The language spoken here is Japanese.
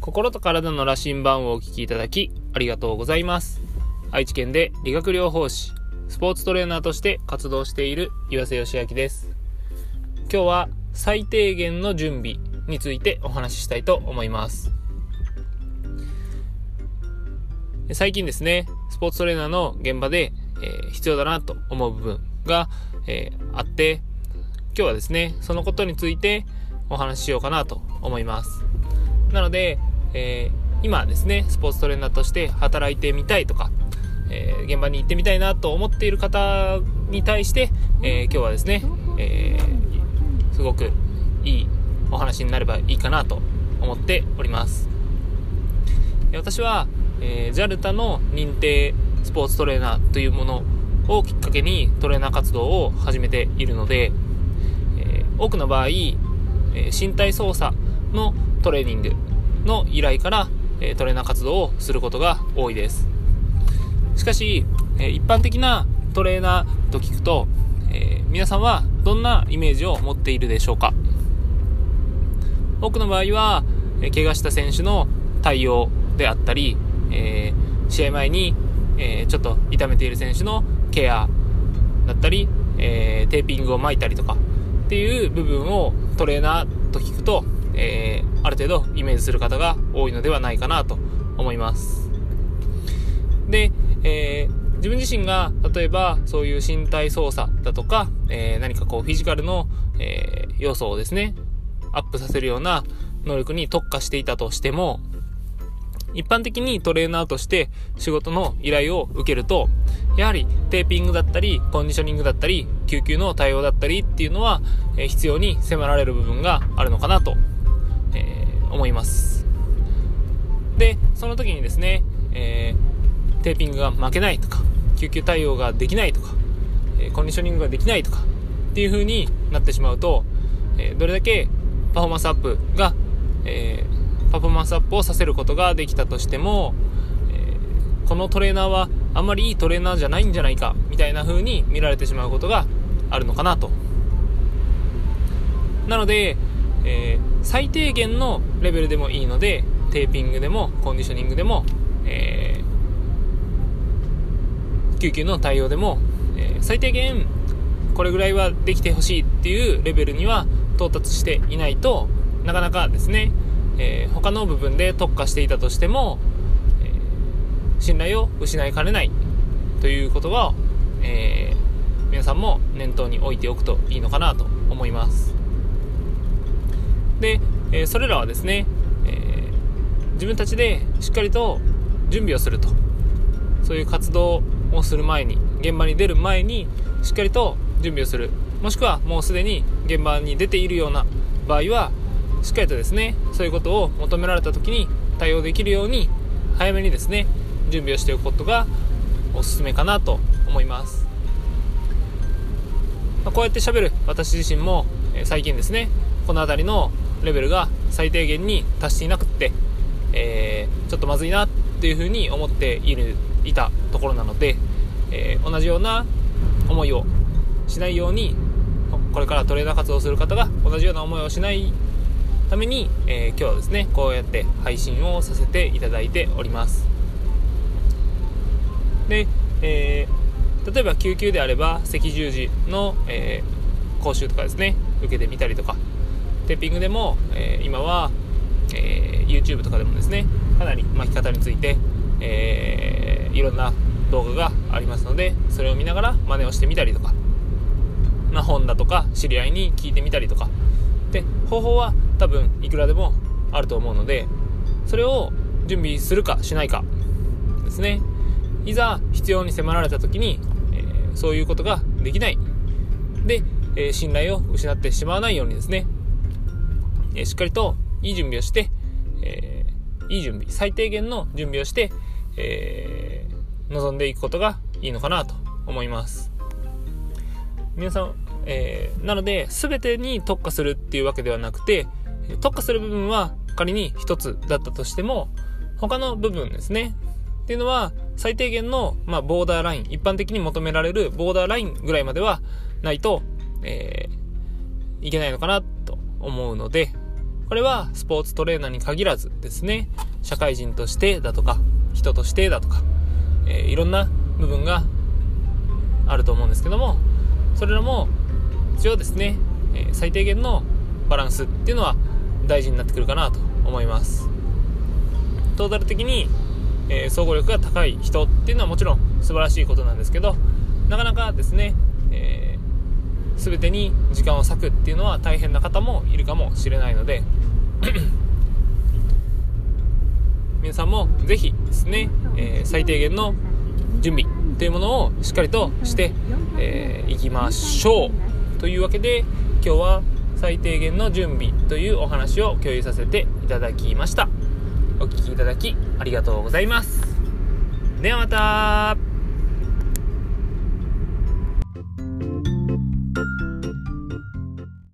心と体の羅針盤をお聞きいただきありがとうございます。愛知県で理学療法士スポーツトレーナーとして活動している岩瀬義明です。今日は最低限の準備についてお話ししたいと思います。最近ですねスポーツトレーナーの現場で、えー、必要だなと思う部分が、えー、あって今日はですねそのことについてお話ししようかなと思います。なので、えー、今ですね、スポーツトレーナーとして働いてみたいとか、えー、現場に行ってみたいなと思っている方に対して、え、今日はですね、えすごくいいお話になればいいかなと思っております。私は、えー、JALTA の認定スポーツトレーナーというものをきっかけにトレーナー活動を始めているので、え、多くの場合、え、身体操作のトレーニングの依頼から、えトレーナー活動をすることが多いです。しかし、え一般的なトレーナーと聞くと、え皆さんはどんなイメージを持っているでしょうか？多くの場合は、え怪我した選手の対応であったり、えー、試合前に、えー、ちょっと痛めている選手のケアだったり、えー、テーピングを巻いたりとかっていう部分をトレーナーと聞くと、えー、ある程度イメージする方が多いのではないかなと思います。で、えー、自分自身が例えばそういう身体操作だとか、えー、何かこうフィジカルの、えー、要素をですね、アップさせるような能力に特化していたとしても、一般的にトレーナーとして仕事の依頼を受けると、やはりテーピングだったり、コンディショニングだったり、救急の対応だったりっていうのは、え必要に迫られる部分があるのかなとえー、思います。で、その時にですね、えー、テーピングが負けないとか、救急対応ができないとか、えコンディショニングができないとか、っていう風になってしまうと、えどれだけパフォーマンスアップが、えパフォーマンスアップをさせることができたとしても、えこのトレーナーはあんまりいいトレーナーじゃないんじゃないか、みたいな風に見られてしまうことがあるのかなと。なので、えー、最低限のレベルでもいいので、テーピングでも、コンディショニングでも、えー、救急の対応でも、えー、最低限、これぐらいはできてほしいっていうレベルには到達していないとなかなかですね、えー、他の部分で特化していたとしても、えー、信頼を失いかねないということは、え、皆さんも念頭に置いておくといいのかなと思います。で、えそれらはですね、え自分たちでしっかりと準備をすると。そういう活動をする前に現場に出る前にしっかりと準備をする。もしくはもうすでに現場に出ているような場合はしっかりとですねそういうことを求められた時に対応できるように早めにですね準備をしておくことがおすすめかなと思います、まあこうやって喋る私自身も、え最近ですねこの辺りのレベルが最低限に達していなくって、えー、ちょっとまずいなっていうふうに思っている、いたところなので、えー、同じような思いをしないように、これからトレーナー活動する方が同じような思いをしないために、えー、今日はですね、こうやって配信をさせていただいております。で、えー、例えば救急であれば赤十字の、えー、講習とかですね、受けてみたりとか、テーピングでも、えー、今は、えー、YouTube とかでもですねかなり巻き方について、えー、いろんな動画がありますのでそれを見ながら真似をしてみたりとか、まあ、本だとか知り合いに聞いてみたりとかで方法は多分いくらでもあると思うのでそれを準備するかしないかですね。いざ必要に迫られた時に、えー、そういうことができない。で、えー、信頼を失ってしまわないようにですねえしっかりといい準備をして、えー、いい準備、最低限の準備をして、えー、臨んでいくことがいいのかなと思います。皆さん、えー、なので、全てに特化するっていうわけではなくて、特化する部分は仮に1つだったとしても、他の部分ですね。っていうのは、最低限の、まあ、ボーダーライン、一般的に求められるボーダーラインぐらいまではないと、えー、いけないのかなと思うので、これはスポーツトレーナーに限らずですね、社会人としてだとか、人としてだとか、えー、いろんな部分があると思うんですけども、それらも一応ですね、え、最低限のバランスっていうのは大事になってくるかなと思います。トータル的に、えー、総合力が高い人っていうのはもちろん素晴らしいことなんですけど、なかなかですね、えー、全てに時間を割くっていうのは大変な方もいるかもしれないので 皆さんもぜひですね、えー、最低限の準備というものをしっかりとして、えー、きましょうというわけで今日は最低限の準備というお話を共有させていただきました。お聴きいただきありがとうございます。ではまた。